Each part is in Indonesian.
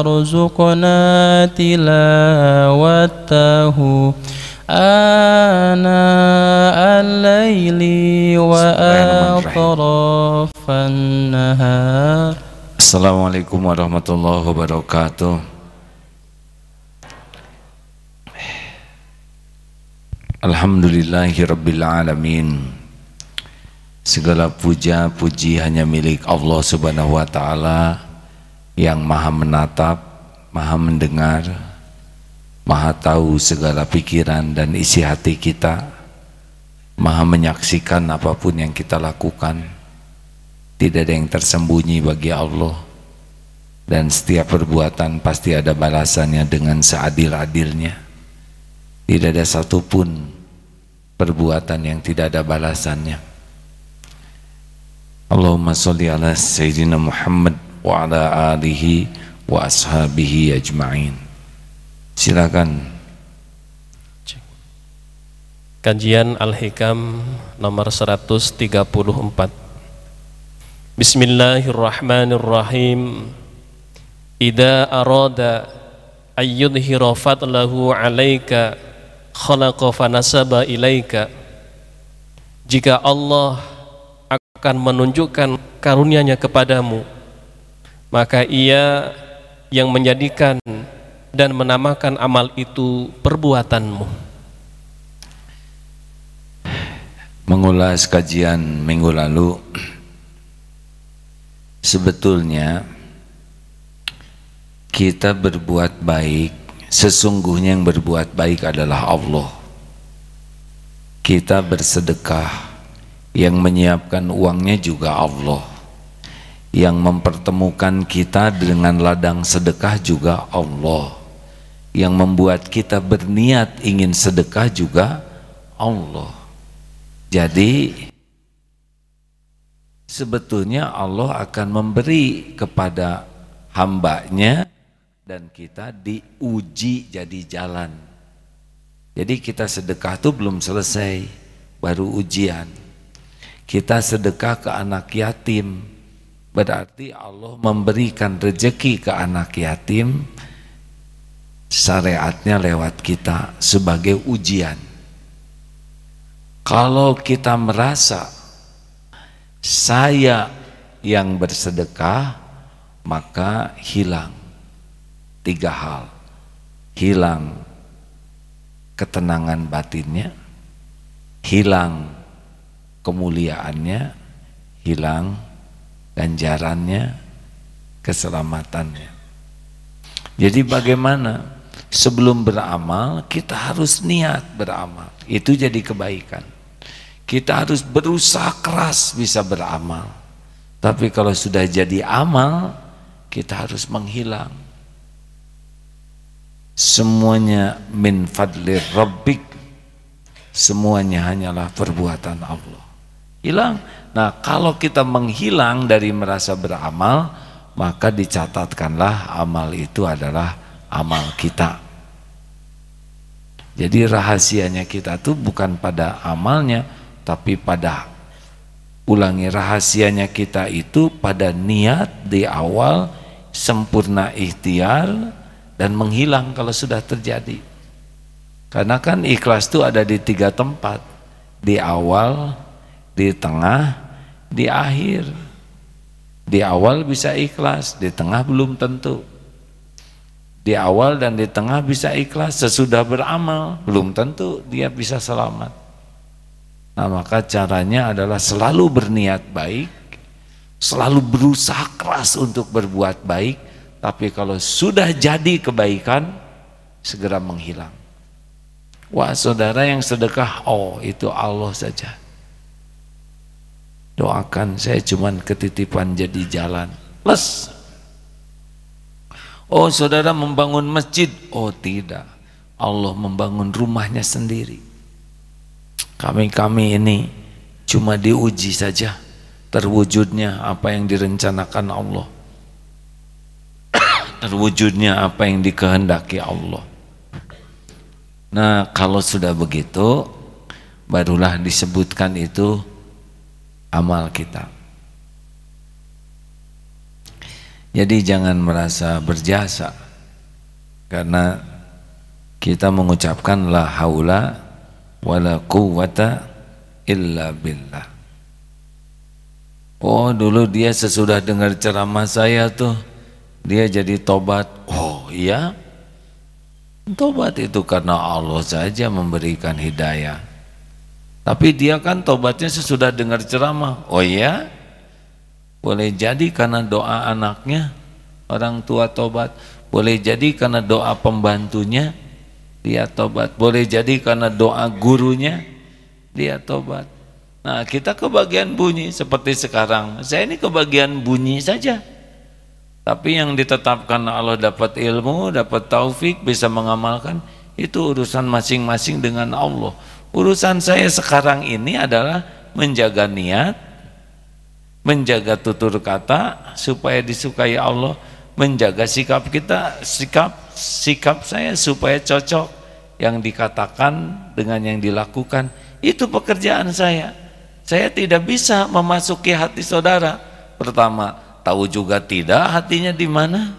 وارزقنا تلاوته آناء الليل وأطراف النهار Assalamualaikum warahmatullahi wabarakatuh Alhamdulillahi rabbil alamin Segala puja puji hanya milik Allah subhanahu wa ta'ala Yang maha menatap, maha mendengar Maha tahu segala pikiran dan isi hati kita Maha menyaksikan apa pun yang kita lakukan. Tidak ada yang tersembunyi bagi Allah. Dan setiap perbuatan pasti ada balasannya dengan seadil-adilnya. Tidak ada satupun perbuatan yang tidak ada balasannya. Allahumma salli ala Sayyidina Muhammad wa ala alihi wa ashabihi ajma'in. Silakan. Kajian Al-Hikam nomor 134 Bismillahirrahmanirrahim Ida arada ayyudhira fadlahu alaika khalaqa fanasaba ilaika jika Allah akan menunjukkan karunia-Nya kepadamu maka ia yang menjadikan dan menamakan amal itu perbuatanmu mengulas kajian minggu lalu sebetulnya kita berbuat baik Sesungguhnya yang berbuat baik adalah Allah. Kita bersedekah, yang menyiapkan uangnya juga Allah. Yang mempertemukan kita dengan ladang sedekah juga Allah. Yang membuat kita berniat ingin sedekah juga Allah. Jadi sebetulnya Allah akan memberi kepada hambanya dan kita diuji jadi jalan. Jadi kita sedekah itu belum selesai, baru ujian. Kita sedekah ke anak yatim, berarti Allah memberikan rezeki ke anak yatim, syariatnya lewat kita sebagai ujian. Kalau kita merasa saya yang bersedekah, maka hilang tiga hal hilang ketenangan batinnya hilang kemuliaannya hilang ganjarannya keselamatannya. Jadi bagaimana? Sebelum beramal kita harus niat beramal. Itu jadi kebaikan. Kita harus berusaha keras bisa beramal. Tapi kalau sudah jadi amal kita harus menghilang. Semuanya min fadli rabbik. Semuanya hanyalah perbuatan Allah hilang. Nah kalau kita menghilang dari merasa beramal maka dicatatkanlah amal itu adalah amal kita. Jadi rahasianya kita tuh bukan pada amalnya tapi pada ulangi rahasianya kita itu pada niat di awal sempurna ikhtiar dan menghilang kalau sudah terjadi. Karena kan ikhlas itu ada di tiga tempat, di awal, di tengah, di akhir. Di awal bisa ikhlas, di tengah belum tentu. Di awal dan di tengah bisa ikhlas, sesudah beramal belum tentu dia bisa selamat. Nah maka caranya adalah selalu berniat baik, selalu berusaha keras untuk berbuat baik, tapi kalau sudah jadi kebaikan, segera menghilang. Wah saudara yang sedekah, oh itu Allah saja. Doakan saya cuman ketitipan jadi jalan. Les. Oh saudara membangun masjid, oh tidak. Allah membangun rumahnya sendiri. Kami-kami ini cuma diuji saja terwujudnya apa yang direncanakan Allah terwujudnya apa yang dikehendaki Allah. Nah, kalau sudah begitu, barulah disebutkan itu amal kita. Jadi jangan merasa berjasa karena kita mengucapkan la haula wala quwata illa billah. Oh dulu dia sesudah dengar ceramah saya tuh dia jadi tobat. Oh iya Tobat itu karena Allah saja memberikan hidayah. Tapi dia kan tobatnya sesudah dengar ceramah. Oh iya? Boleh jadi karena doa anaknya orang tua tobat, boleh jadi karena doa pembantunya dia tobat, boleh jadi karena doa gurunya dia tobat. Nah, kita kebagian bunyi seperti sekarang. Saya ini kebagian bunyi saja. Tapi yang ditetapkan Allah dapat ilmu, dapat taufik, bisa mengamalkan, itu urusan masing-masing dengan Allah. Urusan saya sekarang ini adalah menjaga niat, menjaga tutur kata supaya disukai Allah, menjaga sikap kita, sikap sikap saya supaya cocok yang dikatakan dengan yang dilakukan. Itu pekerjaan saya. Saya tidak bisa memasuki hati saudara. Pertama, tahu juga tidak hatinya di mana.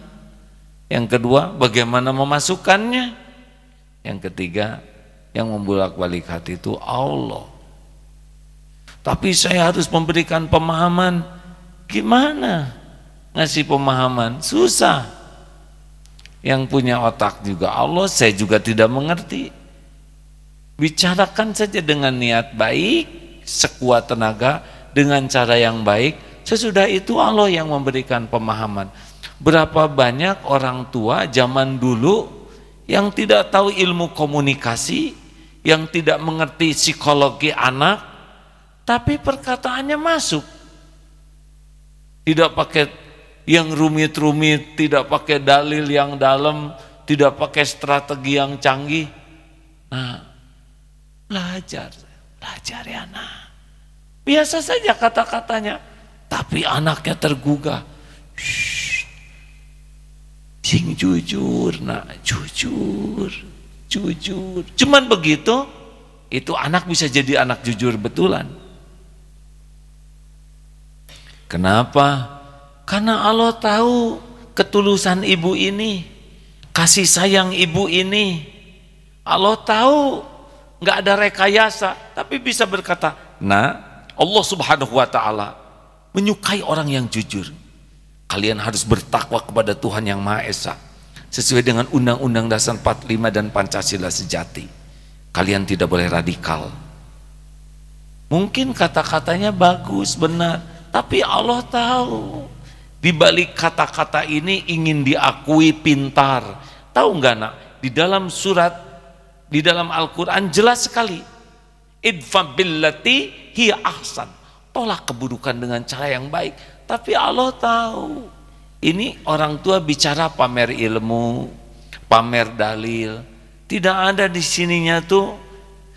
Yang kedua, bagaimana memasukkannya. Yang ketiga, yang membulak-balik hati itu Allah. Tapi saya harus memberikan pemahaman. Gimana ngasih pemahaman? Susah. Yang punya otak juga Allah, saya juga tidak mengerti. Bicarakan saja dengan niat baik, sekuat tenaga, dengan cara yang baik. Sesudah itu Allah yang memberikan pemahaman. Berapa banyak orang tua zaman dulu yang tidak tahu ilmu komunikasi, yang tidak mengerti psikologi anak, tapi perkataannya masuk. Tidak pakai yang rumit-rumit, tidak pakai dalil yang dalam, tidak pakai strategi yang canggih. Nah, belajar, belajar ya nah. Biasa saja kata-katanya, tapi anaknya tergugah. Shh, sing jujur, nak jujur, jujur. Cuman begitu, itu anak bisa jadi anak jujur betulan. Kenapa? Karena Allah tahu ketulusan ibu ini, kasih sayang ibu ini. Allah tahu nggak ada rekayasa, tapi bisa berkata, "Nah, Allah Subhanahu wa taala menyukai orang yang jujur. Kalian harus bertakwa kepada Tuhan yang Maha Esa sesuai dengan Undang-Undang Dasar 45 dan Pancasila sejati. Kalian tidak boleh radikal. Mungkin kata-katanya bagus, benar, tapi Allah tahu di balik kata-kata ini ingin diakui pintar. Tahu nggak nak? Di dalam surat di dalam Al-Quran jelas sekali. Idfa billati hiya ahsan. Tolak keburukan dengan cara yang baik. Tapi Allah tahu. Ini orang tua bicara pamer ilmu, pamer dalil. Tidak ada di sininya tuh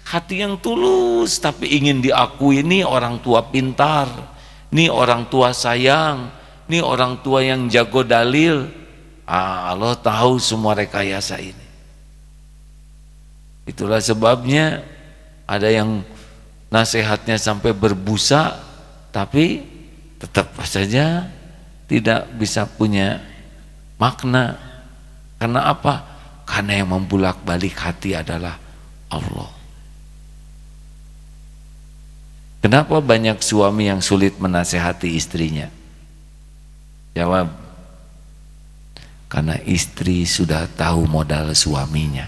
hati yang tulus tapi ingin diakui ini orang tua pintar ini orang tua sayang, ini orang tua yang jago dalil. Ah, Allah tahu semua rekayasa ini. Itulah sebabnya ada yang nasihatnya sampai berbusa, tapi tetap saja tidak bisa punya makna. Karena apa? Karena yang membulak balik hati adalah Allah. Kenapa banyak suami yang sulit menasehati istrinya? Jawab, karena istri sudah tahu modal suaminya.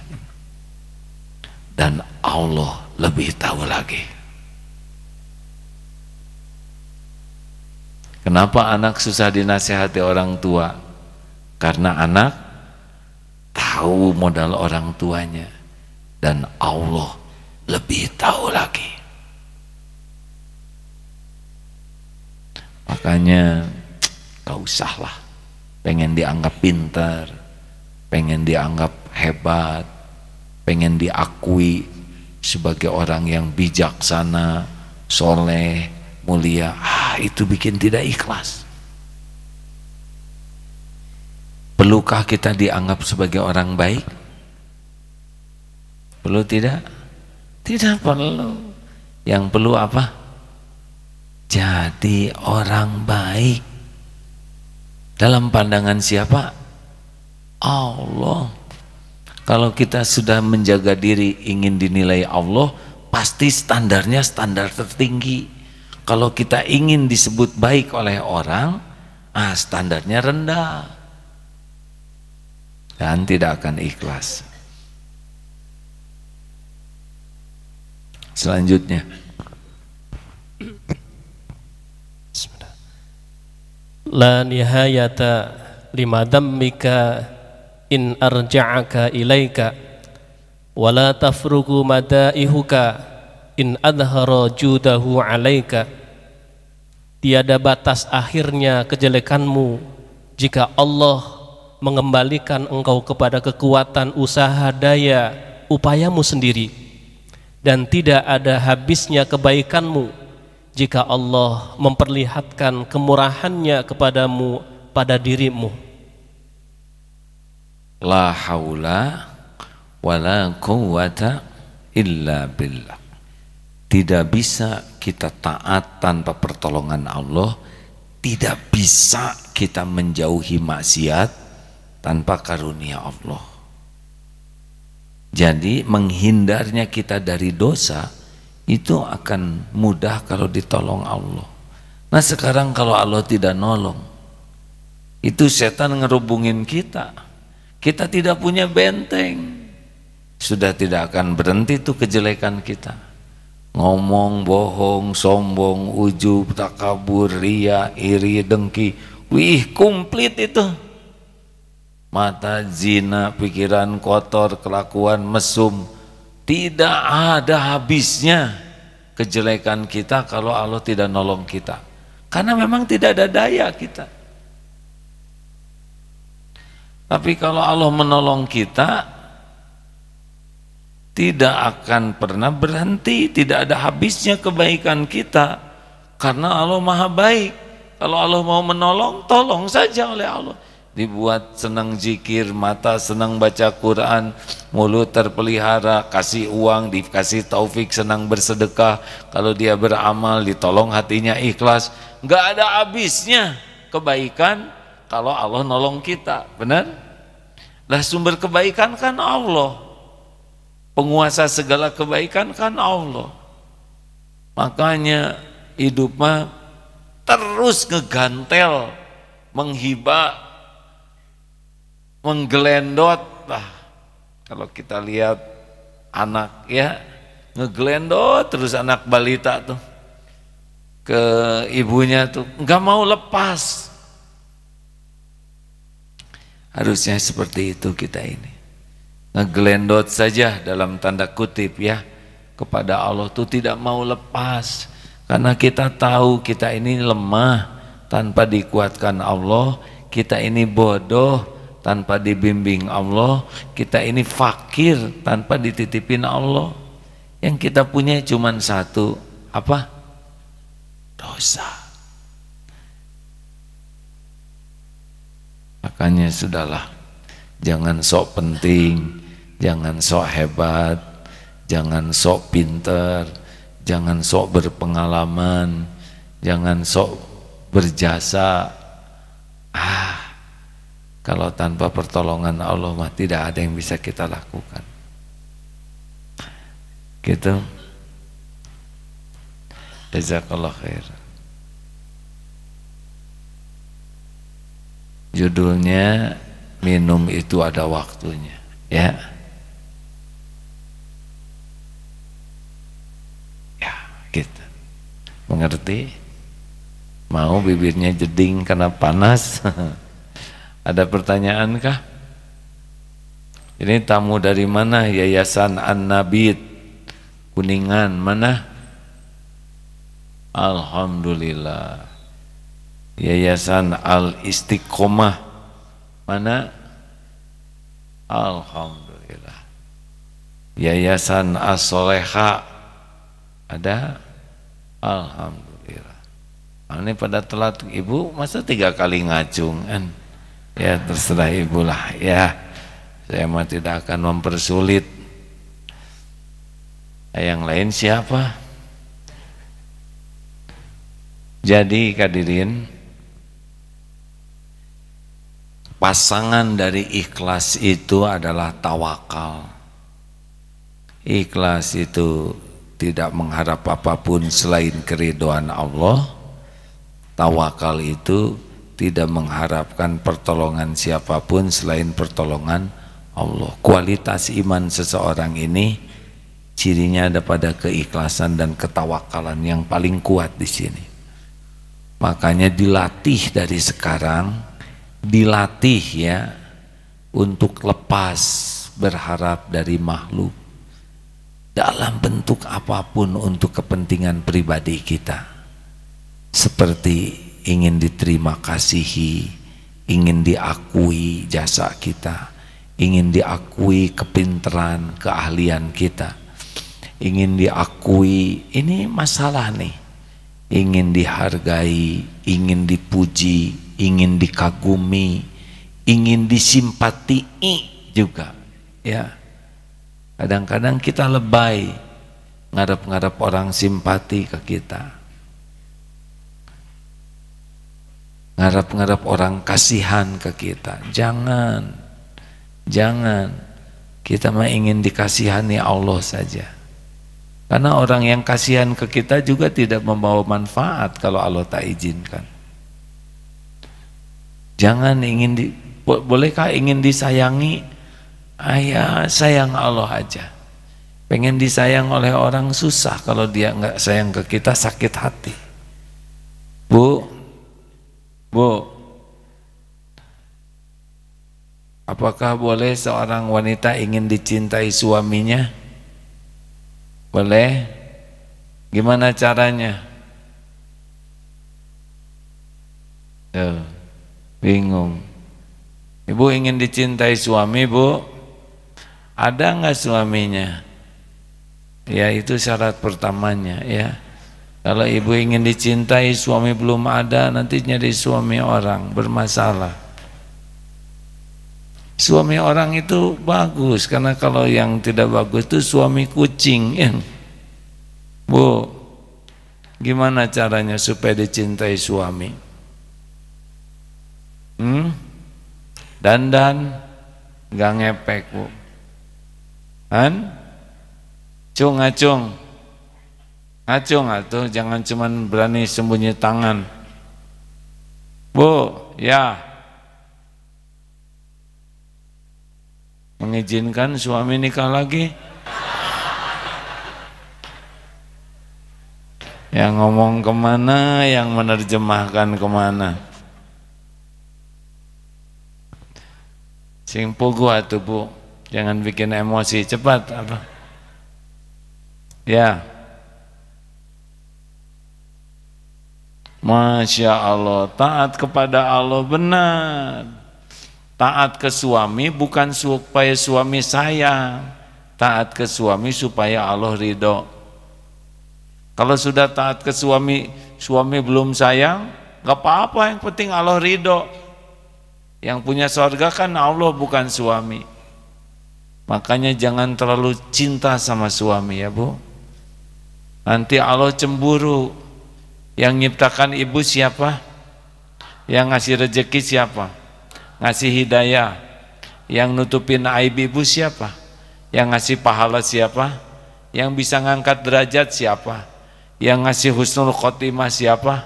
Dan Allah lebih tahu lagi. Kenapa anak susah dinasehati orang tua? Karena anak tahu modal orang tuanya. Dan Allah lebih tahu lagi. makanya gak usah lah pengen dianggap pintar pengen dianggap hebat pengen diakui sebagai orang yang bijaksana soleh mulia. Ah itu bikin tidak ikhlas. Perlukah kita dianggap sebagai orang baik? Perlu tidak? Tidak perlu. Yang perlu apa? Jadi orang baik. Dalam pandangan siapa? Allah. Kalau kita sudah menjaga diri ingin dinilai Allah, pasti standarnya standar tertinggi. Kalau kita ingin disebut baik oleh orang, ah standarnya rendah. Dan tidak akan ikhlas. Selanjutnya. La nihayata lima dammika in arja'aka ilaika wala tafrugu madaihuka in adhara judahu alaika. Tiada batas akhirnya kejelekanmu jika Allah mengembalikan engkau kepada kekuatan usaha daya upayamu sendiri. Dan tidak ada habisnya kebaikanmu jika Allah memperlihatkan kemurahannya kepadamu pada dirimu. La haula wala quwata illa billah tidak bisa kita taat tanpa pertolongan Allah tidak bisa kita menjauhi maksiat tanpa karunia Allah jadi menghindarnya kita dari dosa itu akan mudah kalau ditolong Allah. Nah sekarang kalau Allah tidak nolong, itu setan ngerubungin kita. Kita tidak punya benteng. Sudah tidak akan berhenti itu kejelekan kita. Ngomong, bohong, sombong, ujub, takabur, ria, iri, dengki. Wih, komplit itu. Mata zina, pikiran kotor, kelakuan mesum, tidak ada habisnya kejelekan kita kalau Allah tidak nolong kita. Karena memang tidak ada daya kita. Tapi kalau Allah menolong kita, tidak akan pernah berhenti, tidak ada habisnya kebaikan kita. Karena Allah maha baik. Kalau Allah mau menolong, tolong saja oleh Allah dibuat senang zikir, mata senang baca Quran, mulut terpelihara, kasih uang, dikasih taufik senang bersedekah, kalau dia beramal ditolong hatinya ikhlas, nggak ada habisnya kebaikan kalau Allah nolong kita, benar? Lah sumber kebaikan kan Allah. Penguasa segala kebaikan kan Allah. Makanya hidup mah terus ngegantel, menghibah menggelendot. Lah kalau kita lihat anak ya ngegelendot terus anak balita tuh ke ibunya tuh nggak mau lepas. Harusnya seperti itu kita ini ngegelendot saja dalam tanda kutip ya. Kepada Allah tuh tidak mau lepas. Karena kita tahu kita ini lemah tanpa dikuatkan Allah. Kita ini bodoh tanpa dibimbing Allah. Kita ini fakir tanpa dititipin Allah. Yang kita punya cuma satu. Apa? Dosa. Makanya sudahlah jangan sok penting jangan sok hebat jangan sok pinter jangan sok berpengalaman jangan sok berjasa ah kalau tanpa pertolongan Allah mah tidak ada yang bisa kita lakukan. Gitu. Jazakallah khair. Judulnya minum itu ada waktunya, ya. Ya, gitu. Mengerti? Mau bibirnya jeding karena panas? Ada pertanyaankah? Ini tamu dari mana? Yayasan An-Nabit Kuningan mana? Alhamdulillah. Yayasan Al-Istiqomah mana? Alhamdulillah. Yayasan As-Soleha ada? Alhamdulillah. Ini pada telat ibu masa tiga kali ngacung kan? ya terserah ibu lah ya saya mah tidak akan mempersulit yang lain siapa jadi kadirin pasangan dari ikhlas itu adalah tawakal. Ikhlas itu tidak mengharap apa pun selain keridoan Allah. Tawakal itu tidak mengharapkan pertolongan siapa pun selain pertolongan Allah. Kualitas iman seseorang ini cirinya ada pada keikhlasan dan ketawakalan yang paling kuat di sini. Makanya dilatih dari sekarang, dilatih ya untuk lepas berharap dari makhluk dalam bentuk apa pun untuk kepentingan pribadi kita. Seperti ingin diterima kasihi, ingin diakui jasa kita, ingin diakui kepinteran, keahlian kita, ingin diakui, ini masalah nih, ingin dihargai, ingin dipuji, ingin dikagumi, ingin disimpatii juga, ya Kadang-kadang kita lebay ngarep-ngarep orang simpati ke kita. Ngarep-ngarep orang kasihan ke kita. Jangan. Jangan. Kita mah ingin dikasihani Allah saja. Karena orang yang kasihan ke kita juga tidak membawa manfaat kalau Allah tak izinkan. Jangan ingin di, bolehkah ingin disayangi? Ayah sayang Allah aja. Pengen disayang oleh orang susah kalau dia nggak sayang ke kita sakit hati. Bu bu. Apakah boleh seorang wanita ingin dicintai suaminya? Boleh. Gimana caranya? Tuh, bingung ibu ingin dicintai suami bu ada nggak suaminya? Ya itu syarat pertamanya ya. Kalau ibu ingin dicintai suami belum ada nanti jadi suami orang bermasalah. Suami orang itu bagus karena kalau yang tidak bagus itu suami kucing ya. Bu, gimana caranya supaya dicintai suami? Hmm? Dandan gak ngepek bu Kan? Cung acung. Acung atau jangan cuman berani sembunyi tangan. Bu, ya. Mengizinkan suami nikah lagi? Yang ngomong ke mana, yang menerjemahkan ke mana? Sing pugu atuh bu. Jangan bikin emosi cepat apa? Ya. Masya Allah taat kepada Allah benar taat ke suami bukan supaya suami sayang taat ke suami supaya Allah ridho kalau sudah taat ke suami suami belum sayang gak apa-apa yang penting Allah ridho yang punya sorga kan Allah bukan suami Makanya jangan terlalu cinta sama suami ya bu Nanti Allah cemburu Yang nyiptakan ibu siapa? Yang ngasih rezeki siapa? Ngasih hidayah Yang nutupin aib ibu siapa? Yang ngasih pahala siapa? Yang bisa ngangkat derajat siapa? Yang ngasih husnul khotimah siapa?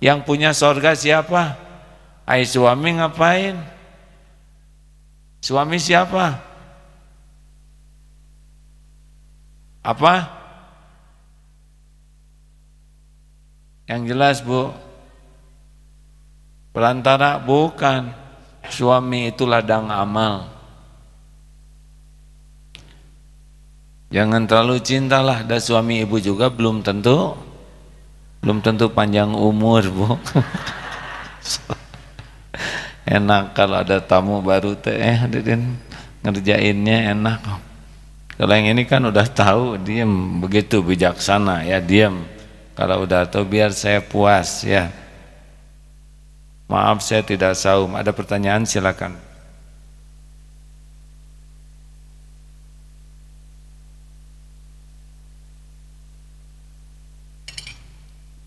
Yang punya sorga siapa? Ay suami ngapain? Suami siapa? Apa? Yang jelas bu Perantara bukan Suami itu ladang amal Jangan terlalu cintalah Dan suami ibu juga belum tentu Belum tentu panjang umur bu Enak kalau ada tamu baru teh eh, hadirin ngerjainnya enak kalau yang ini kan udah tahu, diam begitu bijaksana ya, diam. Kalau udah tahu biar saya puas ya. Maaf saya tidak saum. Ada pertanyaan silakan.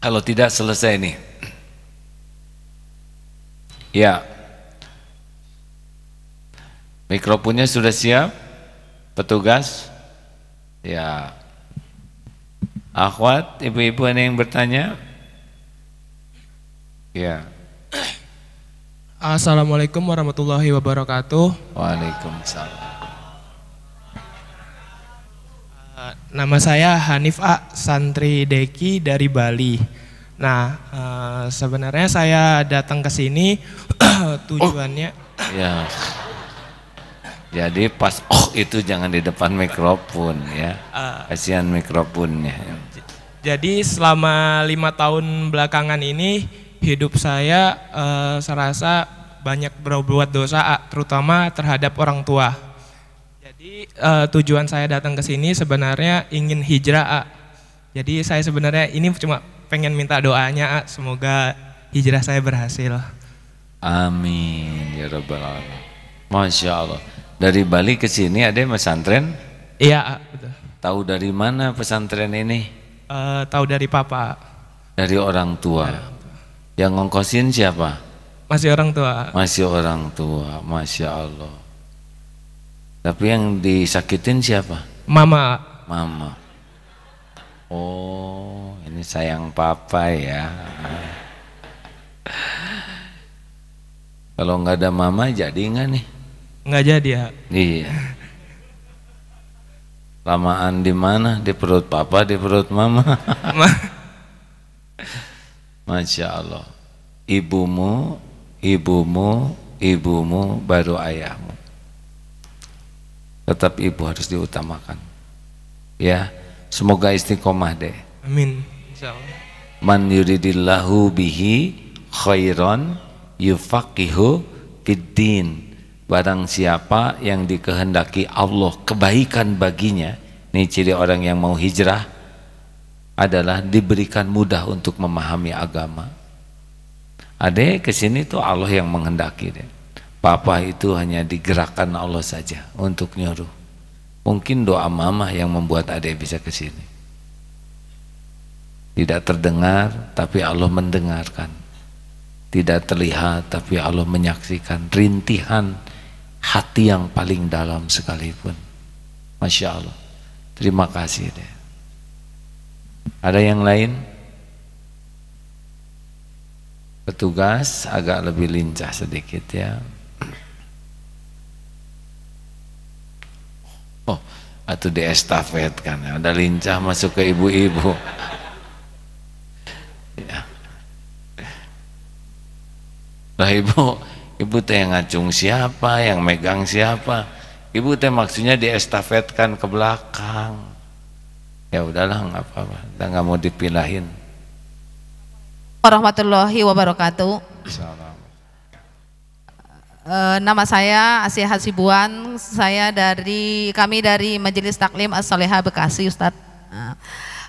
Kalau tidak selesai nih. Ya. Mikrofonnya sudah siap? Petugas? Ya. Akhwat, ibu-ibu ada yang bertanya? Ya. Assalamualaikum warahmatullahi wabarakatuh. Waalaikumsalam. Uh, Nama saya Hanif A, santri Deki dari Bali. Nah, uh, sebenarnya saya datang ke sini tujuannya Ya. Jadi pas oh itu jangan di depan mikrofon ya. Kasihan mikrofonnya. Jadi selama lima tahun belakangan ini hidup saya eh, serasa banyak berbuat dosa, A, terutama terhadap orang tua. Jadi eh, tujuan saya datang ke sini sebenarnya ingin hijrah. A. Jadi saya sebenarnya ini cuma pengen minta doanya, A, semoga hijrah saya berhasil. Amin ya rabbal alamin. Masya Allah. Dari Bali ke sini ada yang pesantren? Iya, betul. Tahu dari mana pesantren ini? Eh, tahu dari papa, Dari orang tua. Yang ngongkosin siapa? masih orang tua. Masih orang tua. Masya Allah. Tapi yang disakitin siapa? Mama, Mama. Oh, ini sayang papa ya. Kalau nggak ada mama jadi nggak nih? Nggak jadi ya. Iya. Lamaan di mana? Di perut papa, di perut mama. Ma- Masya Allah. Ibumu, ibumu, ibumu baru ayahmu. Tetap ibu harus diutamakan. Ya, semoga istiqomah deh. Amin. Insya Allah. Man yuridillahu bihi khairan yufaqihu fiddin. Barang siapa yang dikehendaki Allah kebaikan baginya, ini ciri orang yang mau hijrah adalah diberikan mudah untuk memahami agama. Adek ke sini tuh Allah yang menghendaki deh. Papa itu hanya digerakkan Allah saja untuk nyuruh. Mungkin doa mama yang membuat adek bisa ke sini. Tidak terdengar, tapi Allah mendengarkan. Tidak terlihat, tapi Allah menyaksikan rintihan hati yang paling dalam sekalipun. Masya Allah. Terima kasih deh. Ada yang lain? Petugas agak lebih lincah sedikit ya. Oh, atau di estafet kan, ada lincah masuk ke ibu-ibu. Ya. Lah ibu, ibu teh yang ngacung siapa, yang megang siapa? Ibu teh maksudnya di estafetkan ke belakang. Ya udahlah nggak apa-apa, kita nggak mau dipindahin. warahmatullahi wabarakatuh. Salam. Eh, nama saya Asia Hasibuan, saya dari kami dari Majelis Taklim As-Soleha Bekasi Ustadz.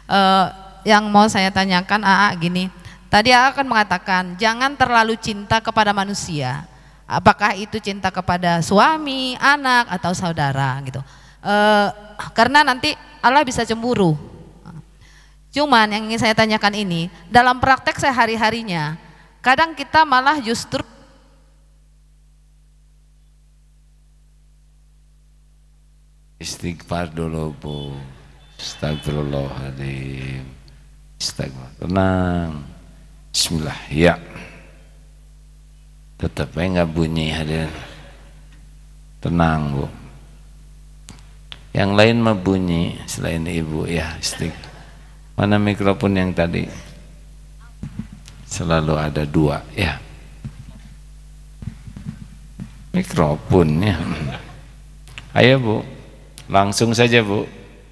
Eh, yang mau saya tanyakan AA gini, tadi AA akan mengatakan jangan terlalu cinta kepada manusia. Apakah itu cinta kepada suami, anak atau saudara gitu. Eh, karena nanti Allah bisa cemburu. Cuman yang ingin saya tanyakan ini, dalam praktek sehari-harinya, kadang kita malah justru Istighfar dulu bu. Astagfirullahaladzim. Astagfirullah Tenang. Bismillah. Ya Tetap aja nggak bunyi hadirin. Tenang bu. Yang lain mah bunyi Selain ibu ya istighfar Mana mikrofon yang tadi? Selalu ada dua ya. Mikrofonnya Ayo bu. Langsung saja bu.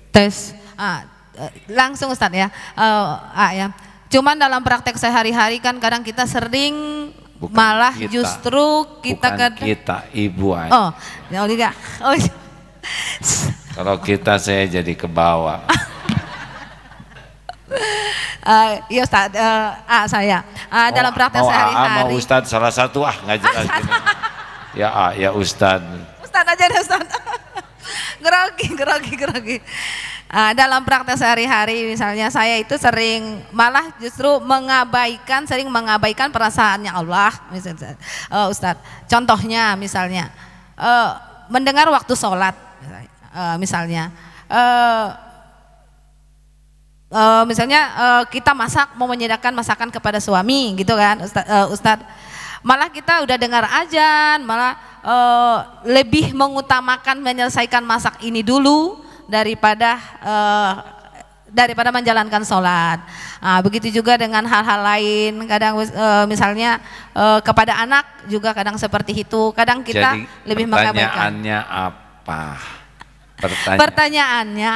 tes. Ah, eh, langsung Ustadz ya. Eh, ah, ya. Cuman dalam praktek sehari-hari kan kadang kita sering Bukan malah kita. justru kita Bukan kadang kita, ibu aja. oh ya tidak oh iya. Kalau kita saya jadi ke bawah. Eh, iya Ustadz eh, ah, saya Ah, dalam praktek AA, mau sehari-hari Ustadz salah satu ah nggak jelas. ya A, ya Ustadz. Ustadz aja deh Ustadz. grogi, grogi, grogi. Ah, dalam praktek sehari-hari misalnya saya itu sering malah justru mengabaikan, sering mengabaikan perasaannya Allah. Misalnya, Eh, Ustadz, contohnya misalnya, eh, mendengar waktu sholat misalnya eh, eh, misalnya eh, kita masak mau menyediakan masakan kepada suami gitu kan Ustad, eh, Ustadz malah kita udah dengar ajan malah eh, lebih mengutamakan menyelesaikan masak ini dulu daripada eh, daripada menjalankan sholat. Nah, begitu juga dengan hal-hal lain. Kadang eh, misalnya eh, kepada anak juga kadang seperti itu. Kadang kita Jadi lebih mengabaikan. pertanyaannya apa? Pertanyaan. Pertanyaannya,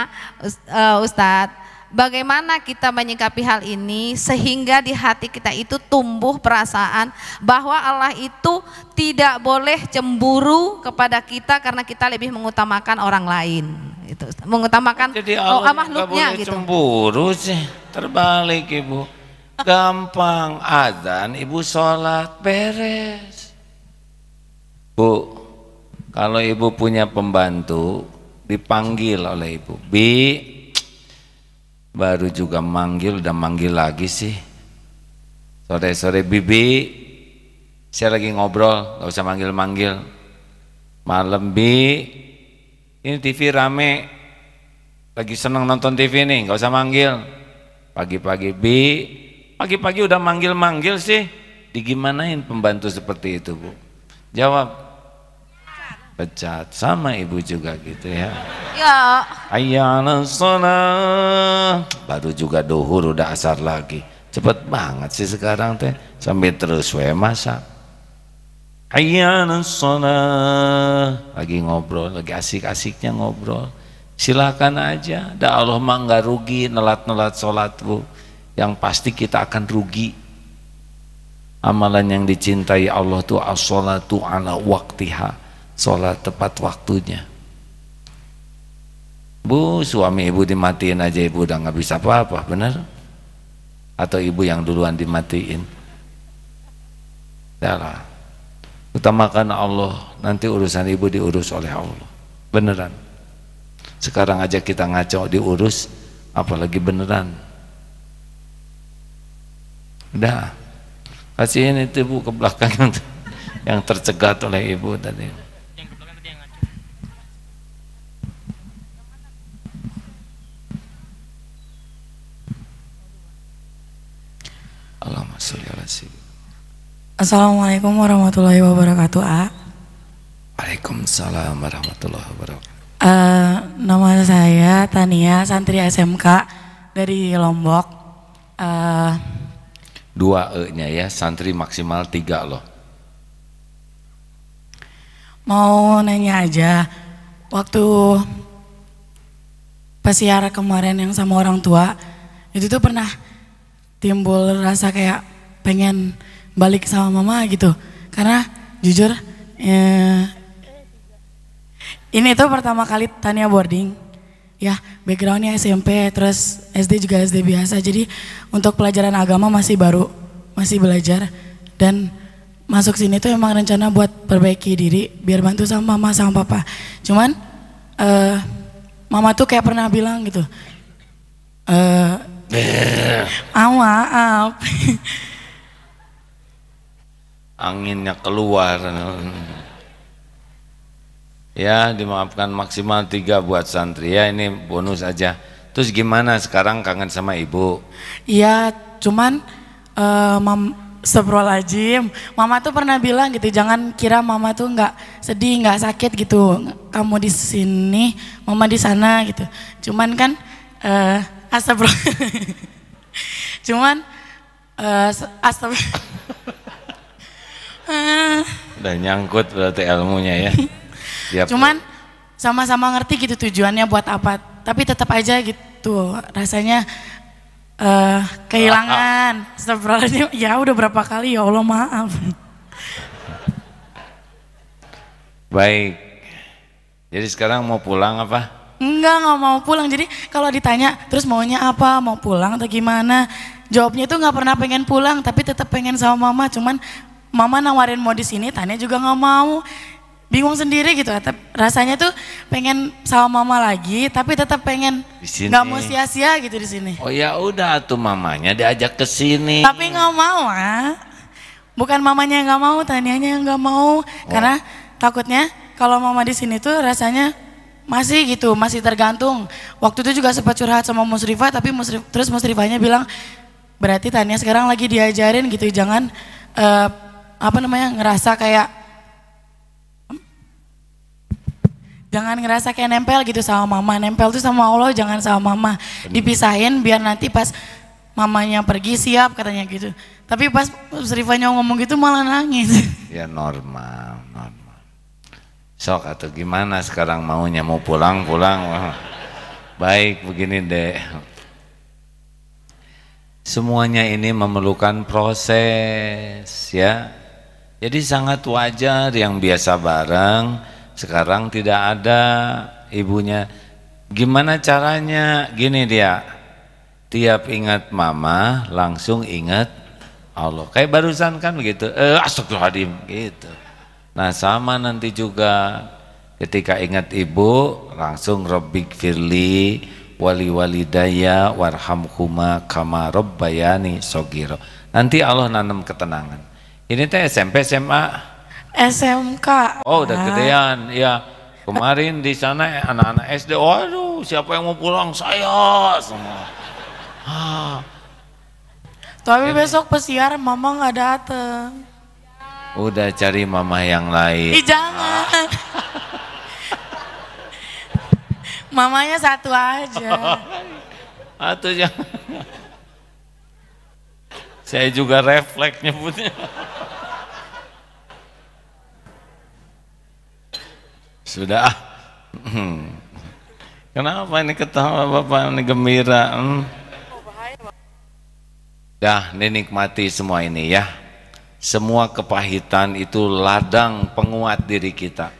eh, Ustadz, bagaimana kita menyikapi hal ini sehingga di hati kita itu tumbuh perasaan bahwa Allah itu tidak boleh cemburu kepada kita karena kita lebih mengutamakan orang lain. Itu, mengutamakan Jadi oh, Allah nggak makhluknya boleh gitu. cemburu sih. Terbalik ibu. Gampang adzan ibu sholat beres. Bu, kalau ibu punya pembantu dipanggil oleh ibu. Bi, baru juga manggil udah manggil lagi sih. Sore-sore bibi, saya lagi ngobrol, gak usah manggil-manggil. Malam bi, ini TV rame, lagi seneng nonton TV nih, nggak usah manggil. Pagi-pagi bi, pagi-pagi udah manggil-manggil sih, digimanain pembantu seperti itu bu? Jawab, pecat. Sama ibu juga gitu ya. Ya, Ayyana sholat Baru juga duhur udah asar lagi. Cepet banget sih sekarang teh. Sambil terus we masak Ayyana sholat Lagi ngobrol, lagi asik-asiknya ngobrol. Silakan aja. Dah Allah mah nggak rugi nelat-nelat sholat bu. Yang pasti kita akan rugi. Amalan yang dicintai Allah tuh as-sholatu ala waktiha Sholat tepat waktunya Bu, suami ibu dimatiin aja ibu udah nggak bisa apa-apa, benar? Atau ibu yang duluan dimatiin? Yalah. Utamakan Allah, nanti urusan ibu diurus oleh Allah. Beneran. Sekarang aja kita ngaco diurus, apalagi beneran. Udah. Kasihin itu ibu ke belakang yang tercegat oleh ibu tadi. Allahumma sholli ala sayyidina Assalamualaikum warahmatullahi wabarakatuh, A. Waalaikumsalam warahmatullahi wabarakatuh. Eh, nama saya Tania, santri SMK dari Lombok. Eh, Dua E-nya ya, santri maksimal tiga loh. mau nanya aja, waktu pesiara kemarin yang sama orang tua, itu tuh pernah timbul rasa kayak pengen balik sama mama gitu. Karena jujur, eh, ini tuh pertama kali Tania boarding. Ya, backgroundnya SMP, terus SD juga SD biasa. Jadi untuk pelajaran agama masih baru, masih belajar. Dan masuk sini tuh emang rencana buat perbaiki diri, biar bantu sama mama sama papa. Cuman, eh, mama tuh kayak pernah bilang gitu, eh, ah maaf. Anginnya keluar. Ya, dimaafkan maksimal tiga buat santri ya, ini bonus aja. Terus gimana sekarang kangen sama ibu? Iya, cuman eh mam Astagfirullahaladzim, mama tuh pernah bilang gitu, jangan kira mama tuh nggak sedih, nggak sakit gitu. Kamu di sini, mama di sana gitu. Cuman kan, eh astagfirullah. Cuman, eh astagfirullah. Eh, Udah nyangkut berarti ilmunya ya. Tiap- Cuman sama-sama ngerti gitu tujuannya buat apa. Tapi tetap aja gitu rasanya eh kehilangan. Astagfirullahaladzim. Ya udah berapa kali ya Allah maaf. Baik. Jadi sekarang mau pulang apa? Enggak nggak mau pulang. Jadi kalau ditanya terus maunya apa? Mau pulang atau gimana? Jawabnya tuh nggak pernah pengen pulang tapi tetap pengen sama mama. Cuman mama nawarin mau di sini, Tanya juga nggak mau. Bingung sendiri gitu. Rasanya tuh pengen sama mama lagi tapi tetap pengen nggak mau sia-sia gitu di sini. Oh ya udah tuh mamanya diajak ke sini. Tapi nggak mau ah. Bukan mamanya yang nggak mau, Tanianya yang nggak mau. Karena takutnya kalau mama di sini tuh rasanya masih gitu, masih tergantung. Waktu itu juga sempat curhat sama Musrifah, tapi Musrif, terus Musrifahnya bilang berarti Tania sekarang lagi diajarin gitu, jangan eh, apa namanya ngerasa kayak jangan ngerasa kayak nempel gitu sama mama, nempel tuh sama Allah, jangan sama mama. Dipisahin biar nanti pas mamanya pergi siap katanya gitu. Tapi pas Musrifahnya ngomong gitu malah nangis. Ya normal, normal. Sok atau gimana sekarang maunya mau pulang pulang. Baik begini deh. Semuanya ini memerlukan proses ya. Jadi sangat wajar yang biasa bareng sekarang tidak ada ibunya. Gimana caranya? Gini dia. Tiap ingat mama langsung ingat Allah. Kayak barusan kan begitu. Eh astagfirullahaladzim gitu. Nah sama nanti juga ketika ingat ibu langsung Rabbik firli wali walidaya warhamhuma kama rabbayani sogiro. Nanti Allah nanam ketenangan. Ini teh SMP SMA. SMK. Oh udah gedean. Ya kemarin di sana anak-anak SD. Waduh siapa yang mau pulang? Saya semua. Ah, Tapi besok pesiar mama nggak dateng. Udah cari mama yang lain. Ih jangan. Mamanya satu aja. Atau jangan. Saya juga refleks nyebutnya. Sudah. ah. Hmm. Kenapa ini ketawa Bapak ini gembira? Hmm. Dah, ini nikmati semua ini ya. Semua kepahitan itu ladang penguat diri kita.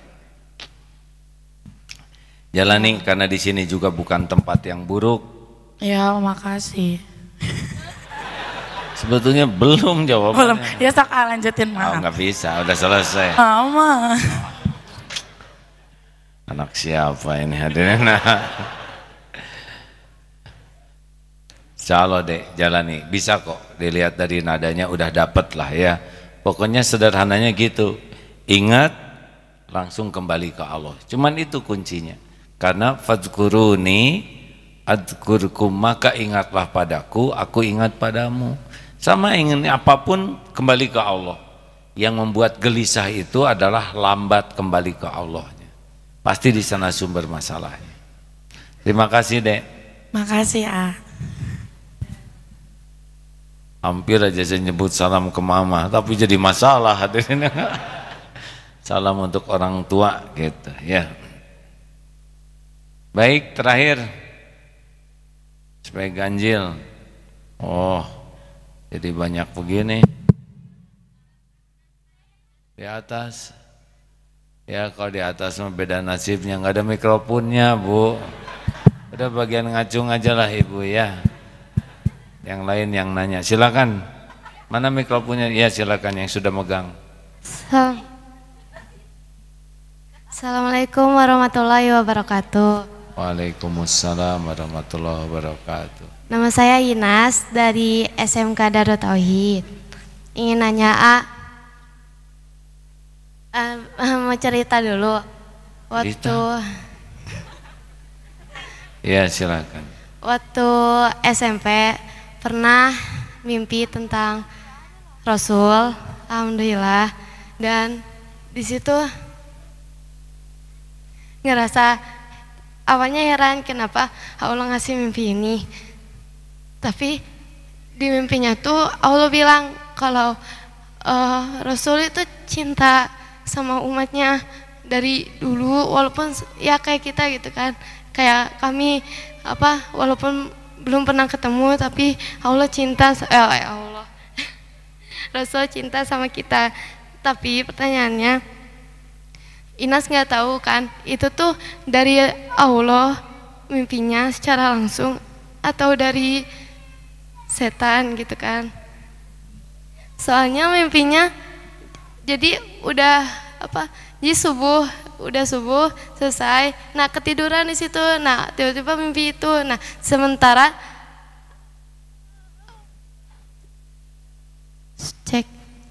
Jalani karena di sini juga bukan tempat yang buruk. Ya makasih. Sebetulnya belum jawabannya. Belum. Ya sok ah, lanjutin Oh, maaf. nggak bisa, udah selesai. Mama. Anak siapa ini hadirin? Calo deh, jalani. Bisa kok dilihat dari nadanya udah dapet lah ya. Pokoknya sederhananya gitu. Ingat, langsung kembali ke Allah. Cuman itu kuncinya. Karena fadzkuruni adkurkum maka ingatlah padaku, aku ingat padamu. Sama ingin apa pun kembali ke Allah. Yang membuat gelisah itu adalah lambat kembali ke Allahnya. Pasti di sana sumber masalahnya. Terima kasih, Dek. Makasih ah. Hampir aja saya nyebut salam ke mama, tapi jadi masalah hadirin. salam untuk orang tua gitu, ya. Baik, terakhir. Supaya ganjil. Oh, jadi banyak begini. Di atas. Ya kalau di atas mah beda nasibnya, nggak ada mikrofonnya bu. Udah bagian ngacung aja lah ibu ya. Yang lain yang nanya, silakan. Mana mikrofonnya? Ya silakan yang sudah megang. Assalamualaikum. Warahmatullahi wabarakatuh. Waalaikumsalam warahmatullahi wabarakatuh. Nama saya Inas dari SMK Darut Tauhid. Ingin nanya A, Eh, mau cerita dulu. Waktu Ya silakan. waktu SMP pernah mimpi tentang Rasul, alhamdulillah, dan di situ ngerasa awalnya heran kenapa Allah ngasih mimpi ini, tapi di mimpinya tuh Allah bilang kalau eh, Rasul itu cinta sama umatnya dari dulu walaupun ya kayak kita gitu kan. Kayak kami apa walaupun belum pernah ketemu tapi Allah cinta eh eh, Allah. Rasul cinta sama kita. Tapi pertanyaannya Inas nggak tahu kan? Itu tuh dari Allah mimpinya secara langsung atau dari setan gitu kan? Soalnya mimpinya jadi udah apa? Jadi subuh udah subuh selesai. Nah ketiduran di situ. Nah tiba-tiba mimpi itu. Nah sementara cek.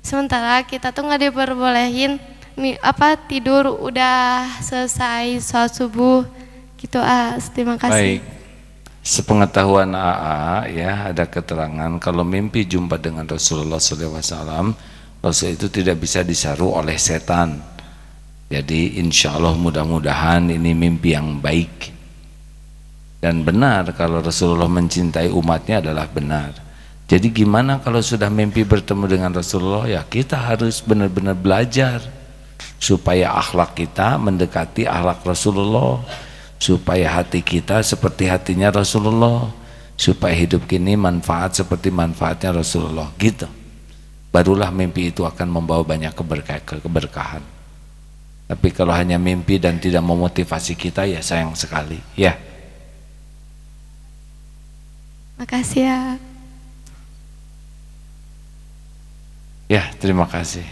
Sementara kita tuh nggak diperbolehin. Apa tidur udah selesai sholat subuh. Gitu ah terima kasih. Baik. Sepengetahuan AA ya ada keterangan kalau mimpi jumpa dengan Rasulullah SAW, Rasul itu tidak bisa disaru oleh setan. Jadi insya Allah mudah-mudahan ini mimpi yang baik. Dan benar kalau Rasulullah mencintai umatnya adalah benar. Jadi gimana kalau sudah mimpi bertemu dengan Rasulullah? Ya kita harus benar-benar belajar supaya akhlak kita mendekati akhlak Rasulullah supaya hati kita seperti hatinya Rasulullah supaya hidup kini manfaat seperti manfaatnya Rasulullah. Gitu. Barulah mimpi itu akan membawa banyak keberkah keberkahan tapi kalau hanya mimpi dan tidak memotivasi kita ya sayang sekali. Ya. Makasih ya. Ya terima kasih.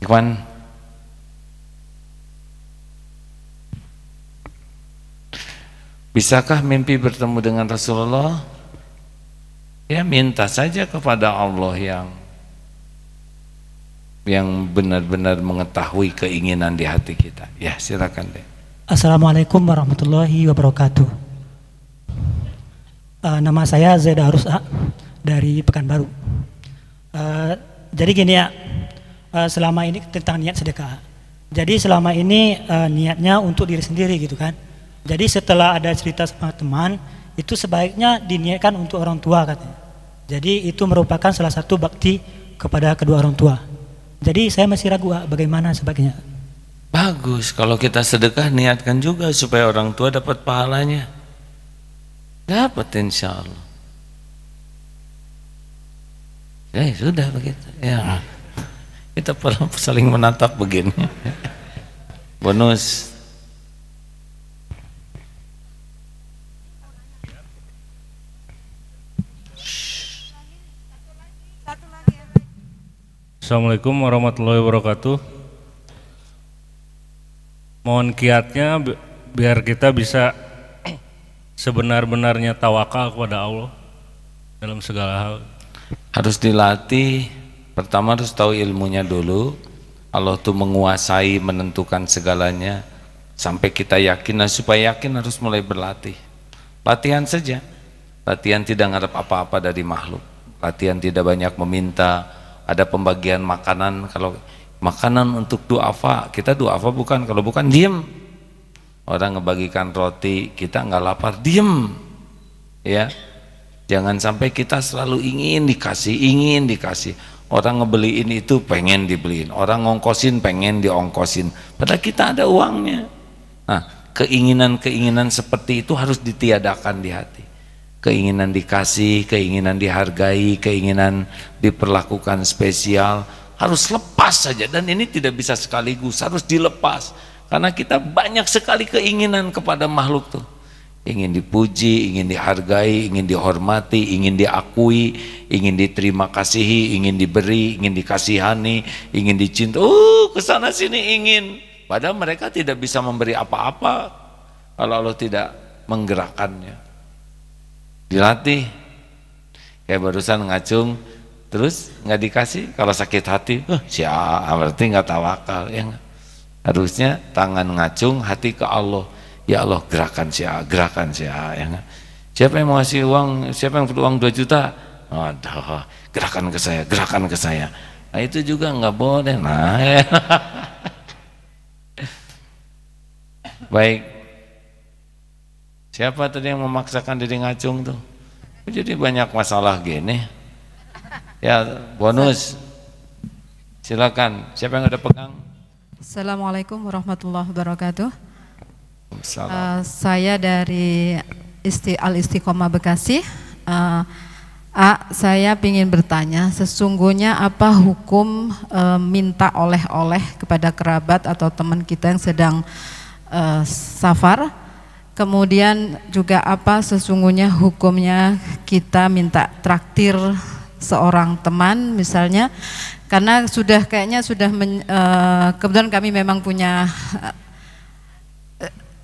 Ikhwan? Bisakah mimpi bertemu dengan Rasulullah? Ya minta saja kepada Allah yang yang benar-benar mengetahui keinginan di hati kita. Ya silakan deh. Assalamualaikum warahmatullahi wabarakatuh. Uh, nama saya Zaid Arus A dari Pekanbaru. Uh, jadi gini ya, uh, selama ini tentang niat sedekah. Jadi selama ini uh, niatnya untuk diri sendiri gitu kan jadi setelah ada cerita sama teman, itu sebaiknya diniatkan untuk orang tua katanya. Jadi itu merupakan salah satu bakti kepada kedua orang tua. Jadi saya masih ragu bagaimana sebaiknya. Bagus kalau kita sedekah niatkan juga supaya orang tua dapat pahalanya. Dapat insya Allah. Ya sudah begitu. Ya kita perlu saling menatap begini. Bonus Assalamualaikum warahmatullahi wabarakatuh. Mohon kiatnya biar kita bisa sebenar-benarnya tawakal kepada Allah dalam segala hal. Harus dilatih. Pertama harus tahu ilmunya dulu. Allah tuh menguasai menentukan segalanya sampai kita yakin. Nah supaya yakin harus mulai berlatih. Latihan saja. Latihan tidak ngarep apa-apa dari makhluk. Latihan tidak banyak meminta ada pembagian makanan kalau makanan untuk duafa kita duafa bukan kalau bukan diem. Orang ngebagikan roti kita nggak lapar diem. Ya. Jangan sampai kita selalu ingin dikasih ingin dikasih. Orang ngebeliin itu pengen dibeliin. Orang ngongkosin pengen diongkosin. Padahal kita ada uangnya. Nah keinginan-keinginan seperti itu harus ditiadakan di hati keinginan dikasih, keinginan dihargai, keinginan diperlakukan spesial harus lepas saja dan ini tidak bisa sekaligus, harus dilepas karena kita banyak sekali keinginan kepada makhluk tuh ingin dipuji, ingin dihargai, ingin dihormati, ingin diakui, ingin diterima kasihi, ingin diberi, ingin dikasihani, ingin dicinta. Uh, ke sana sini ingin. Padahal mereka tidak bisa memberi apa-apa kalau Allah tidak menggerakkannya dilatih. Kayak barusan ngacung terus nggak dikasih kalau sakit hati uh, siapa berarti nggak tawakal ya harusnya tangan ngacung hati ke Allah. Ya Allah gerakan siapa gerakan siapa ya siapa yang mau ngasih uang siapa yang perlu uang 2 juta? Aduh gerakan ke saya gerakan ke saya. Nah itu juga nggak boleh nah. Ya. baik Siapa tadi yang memaksakan diri ngacung tuh? Jadi banyak masalah gini. Ya, bonus. Silakan. Siapa yang ada pegang? Assalamualaikum warahmatullahi wabarakatuh. Uh, saya dari Isti Al Istiqomah Bekasi. Uh, A, saya ingin bertanya, sesungguhnya apa hukum uh, minta oleh-oleh kepada kerabat atau teman kita yang sedang uh, safar? Kemudian juga apa sesungguhnya hukumnya kita minta traktir seorang teman misalnya karena sudah kayaknya sudah men, uh, kebetulan kami memang punya uh,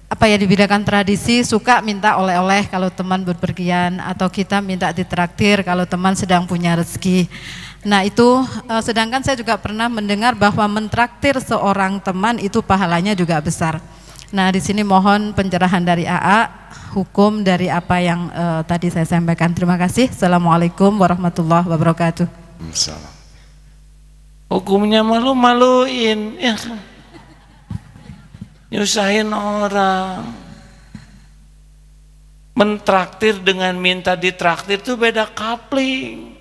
apa ya dibedakan tradisi suka minta oleh-oleh kalau teman berpergian atau kita minta ditraktir kalau teman sedang punya rezeki. Nah itu eh, sedangkan saya juga pernah mendengar bahwa mentraktir seorang teman itu pahalanya juga besar. Nah di sini mohon pencerahan dari AA, hukum dari apa yang eh, tadi saya sampaikan. Terima kasih. Assalamualaikum warahmatullahi wabarakatuh. Salam. Hukumnya malu-maluin, ya kan? Nyusahin orang. Mentraktir dengan minta ditraktir itu beda kapling.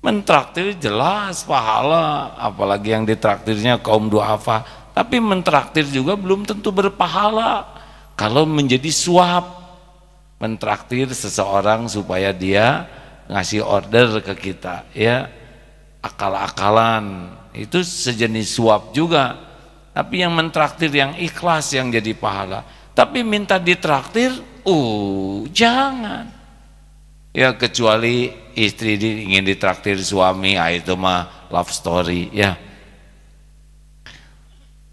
Mentraktir jelas pahala, apalagi yang ditraktirnya kaum duafa. Tapi mentraktir juga belum tentu berpahala. Kalau menjadi suap, mentraktir seseorang supaya dia ngasih order ke kita, ya. Akal-akalan itu sejenis suap juga. Tapi yang mentraktir yang ikhlas yang jadi pahala. Tapi minta ditraktir uh jangan. Ya kecuali istri ingin ditraktir suami ah itu mah love story ya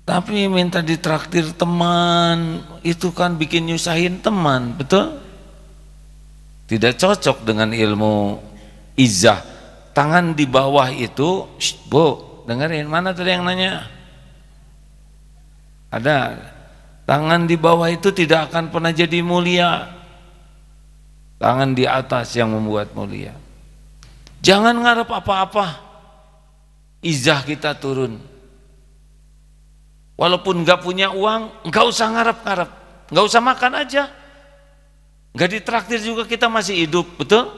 tapi minta ditraktir teman itu kan bikin nyusahin teman betul? Tidak cocok dengan ilmu izah. Tangan di bawah itu Shh, bu dengerin mana tadi yang nanya? Ada. Tangan di bawah itu tidak akan pernah jadi mulia. Tangan di atas yang membuat mulia. Jangan ngarep apa-apa. Izah kita turun walaupun nggak punya uang nggak usah ngarep-ngarep. Nggak usah makan aja. Nggak ditraktir juga kita masih hidup betul?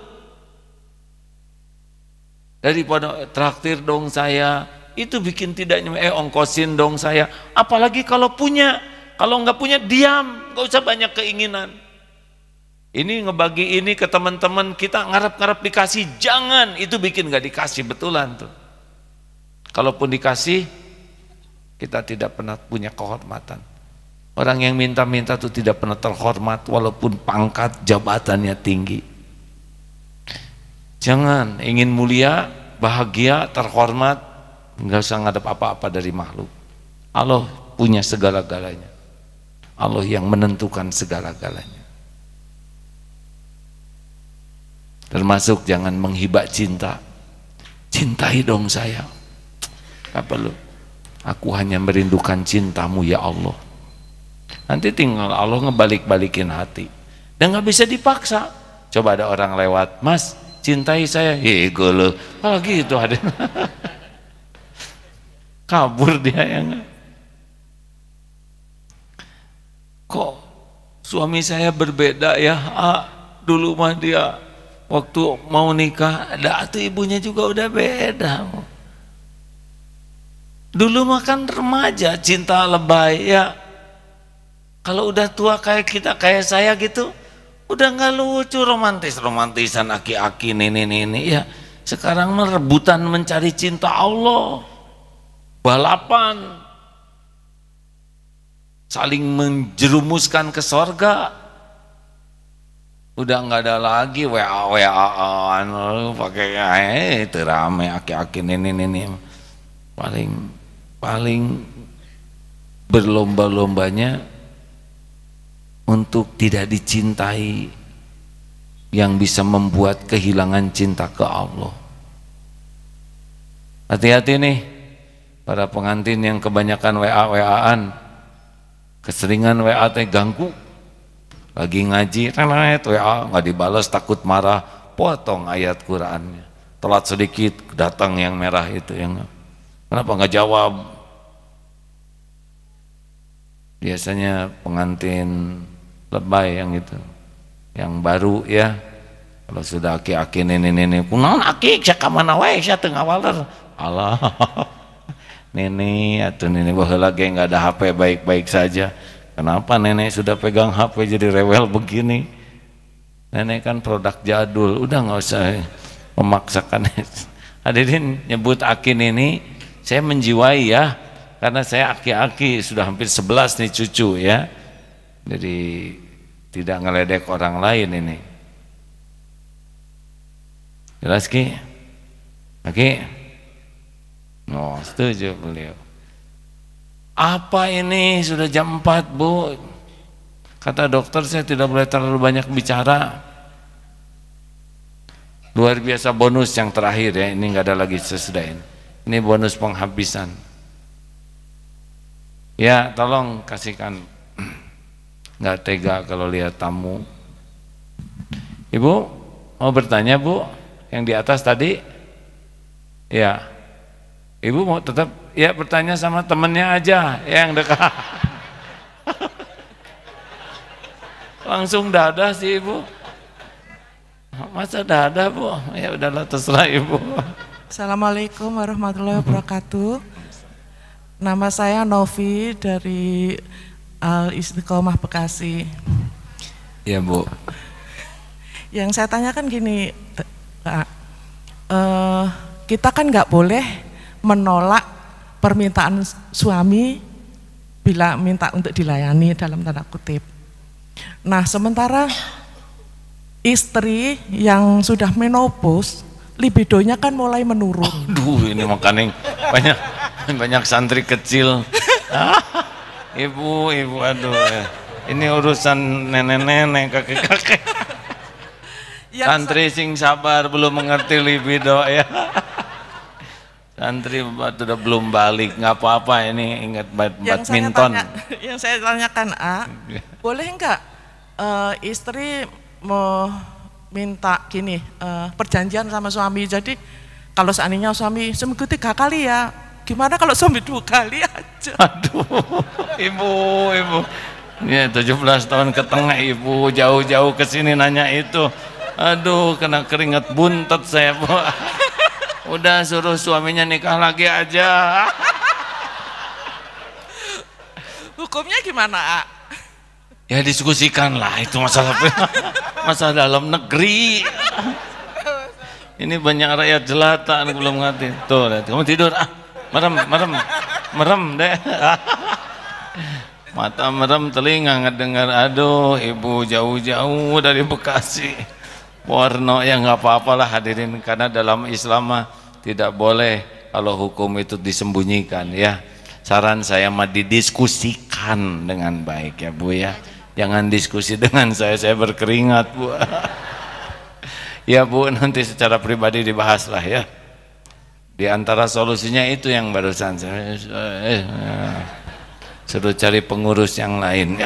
Daripada traktir dong saya. Itu bikin tidak eh ongkosin dong saya. Apalagi kalau punya. Kalau nggak punya diam. Nggak usah banyak keinginan. Ini ngebagi ini ke teman-teman kita ngarep-ngarep dikasih. Jangan. Itu bikin nggak dikasih betulan tuh. Kalaupun dikasih kita tidak pernah punya kehormatan orang yang minta-minta tuh tidak pernah terhormat walaupun pangkat jabatannya tinggi Jangan ingin mulia, bahagia, terhormat, nggak usah ngadep apa-apa dari makhluk. Allah punya segala-galanya. Allah yang menentukan segala-galanya. Termasuk jangan menghibak cinta. Cintai dong saya. Apa lu? Aku hanya merindukan cintamu ya Allah. Nanti tinggal Allah ngebalik-balikin hati. Dan nggak bisa dipaksa. Coba ada orang lewat, Mas, cintai saya ego lo apalagi itu ada kabur dia yang kok suami saya berbeda ya ah, dulu mah dia waktu mau nikah ada tuh ibunya juga udah beda dulu mah kan remaja cinta lebay ya. Kalau udah tua kayak kita kayak saya gitu udah nggak lucu romantis romantisan aki-aki ini ini ya. Sekarang merebutan mencari cinta Allah balapan saling menjerumuskan ke sorga. Udah nggak ada lagi wa wa pakai eh itu rame aki-aki ini ini paling paling berlomba-lombanya untuk tidak dicintai yang bisa membuat kehilangan cinta ke Allah. Hati-hati nih para pengantin yang kebanyakan WA-WA-an keseringan WA teh ganggu. Lagi ngaji renet WA nggak dibalas takut marah. Potong ayat Qurannya. Telat sedikit datang yang merah itu yang kenapa nggak jawab biasanya pengantin lebay yang itu yang baru ya. Kalau sudah aki-aki nini-nini kunaon aki saya kamana wae? Saya tengah waler Allah nini atau nini bahwa lagi nggak ada HP baik-baik saja. Kenapa nenek sudah pegang HP jadi rewel begini? Nenek kan produk jadul udah nggak usah memaksakan. Hadirin nyebut aki nini saya menjiwai ya karena saya aki-aki sudah hampir 11 nih cucu ya. Jadi tidak ngeledek orang lain ini. Jelas Ki? Oke? Oh, setuju beliau. Apa ini? Sudah jam 4 bu. Kata dokter saya tidak boleh terlalu banyak bicara. Luar biasa bonus yang terakhir ya. Ini nggak ada lagi sesudah ini ini bonus penghabisan ya tolong kasihkan. Nggak tega kalau lihat tamu. Ibu mau bertanya bu? Yang di atas tadi? Ya. Ibu mau tetap ya bertanya sama temennya aja yang dekat. Langsung dada sih ibu. Masa dada bu? Ya udahlah terserah ibu. Assalamualaikum warahmatullahi wabarakatuh nama saya Novi dari Al Istiqomah Bekasi. Ya bu. Yang saya tanyakan gini Pak, uh, kita kan nggak boleh menolak permintaan suami bila minta untuk dilayani dalam tanda kutip. Nah, sementara istri yang sudah menopause, libidonya kan mulai menurun. Aduh, ini makanya banyak banyak santri kecil. ibu, ibu, aduh. Ya. Ini urusan nenek-nenek, kakek-kakek. Santri sing sabar belum mengerti libido ya. Santri sudah belum balik, nggak apa-apa ini ingat badminton. Yang saya, tanya, yang saya tanyakan A, boleh enggak uh, istri mau minta gini uh, perjanjian sama suami jadi kalau seandainya suami seminggu tiga kali ya gimana kalau suami dua kali aja? Aduh ibu ibu. Ya 17 tahun ke tengah ibu. Jauh-jauh ke sini nanya itu. Aduh kena keringat buntet saya bu. Udah suruh suaminya nikah lagi aja. Hukumnya gimana Ya diskusikan lah. Itu masalah masalah dalam negeri. Ini banyak rakyat jelata belum ngerti. Tuh, lihat. kamu tidur ah, merem, merem, merem deh. Mata merem, telinga ngedengar. Aduh, ibu jauh-jauh dari Bekasi. Warno ya nggak apa-apalah hadirin karena dalam Islam tidak boleh kalau hukum itu disembunyikan ya. Saran saya mah didiskusikan dengan baik ya Bu ya. Jangan diskusi dengan saya, saya berkeringat bu. ya bu, nanti secara pribadi dibahas lah ya. Di antara solusinya itu yang barusan saya eh, suruh cari pengurus yang lain.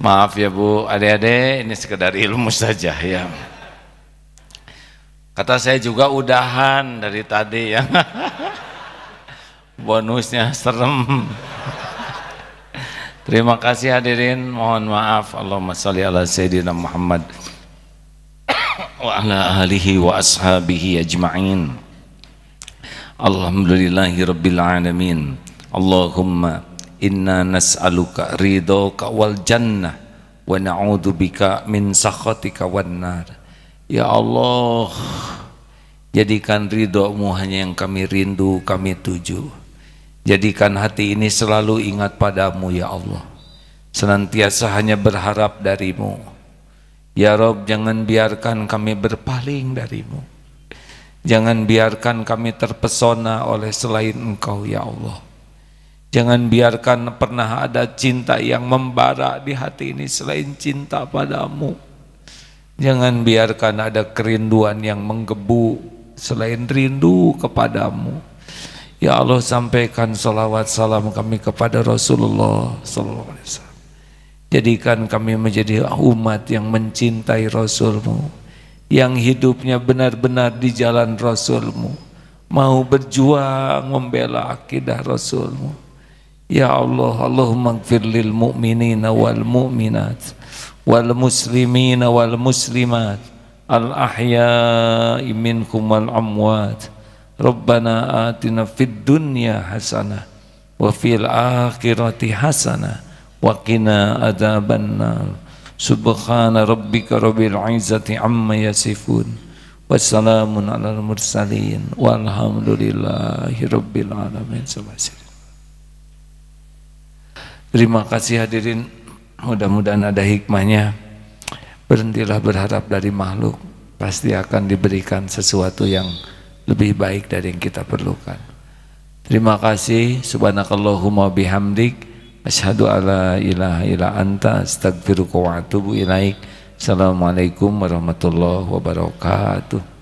Maaf ya bu, adik-adik ini sekedar ilmu saja ya. Kata saya juga udahan dari tadi ya. Bonusnya serem. Terima kasih hadirin, mohon maaf. Allahumma salli ala Sayyidina Muhammad wa ala alihi wa ashabihi ajma'in. Alhamdulillahi rabbil alamin. Allahumma inna nas'aluka ridhoka wal jannah wa na'udhu bika min sakhatika wan nar. Ya Allah, jadikan ridhomu hanya yang kami rindu, kami tuju. Jadikan hati ini selalu ingat padamu ya Allah Senantiasa hanya berharap darimu Ya Rob jangan biarkan kami berpaling darimu. Jangan biarkan kami terpesona oleh selain engkau ya Allah. Jangan biarkan pernah ada cinta yang membara di hati ini selain cinta padamu. Jangan biarkan ada kerinduan yang menggebu selain rindu kepadamu. Ya Allah sampaikan salawat salam kami kepada Rasulullah Wasallam. Jadikan kami menjadi umat yang mencintai Rasulmu, yang hidupnya benar-benar di jalan Rasulmu, mau berjuang membela akidah Rasulmu. Ya Allah, Allahumma gfir lil mu'minina wal mu'minat wal muslimina wal muslimat al ahya'i minkum wal amwat. Rabbana atina fid dunya hasanah wa fil akhirati hasanah wa qina adzabannar subhana rabbika rabbil izzati amma yasifun wassalamun alal mursalin walhamdulillahi rabbil alamin Terima kasih hadirin. Mudah-mudahan ada hikmahnya. Berhentilah berharap dari makhluk. Pasti akan diberikan sesuatu yang lebih baik dari yang kita perlukan. Terima kasih. Subhanakallahumma bihamdik asyhadu alla ilaha illa anta astaghfiruka wa atubu ilaik. Assalamualaikum warahmatullahi wabarakatuh.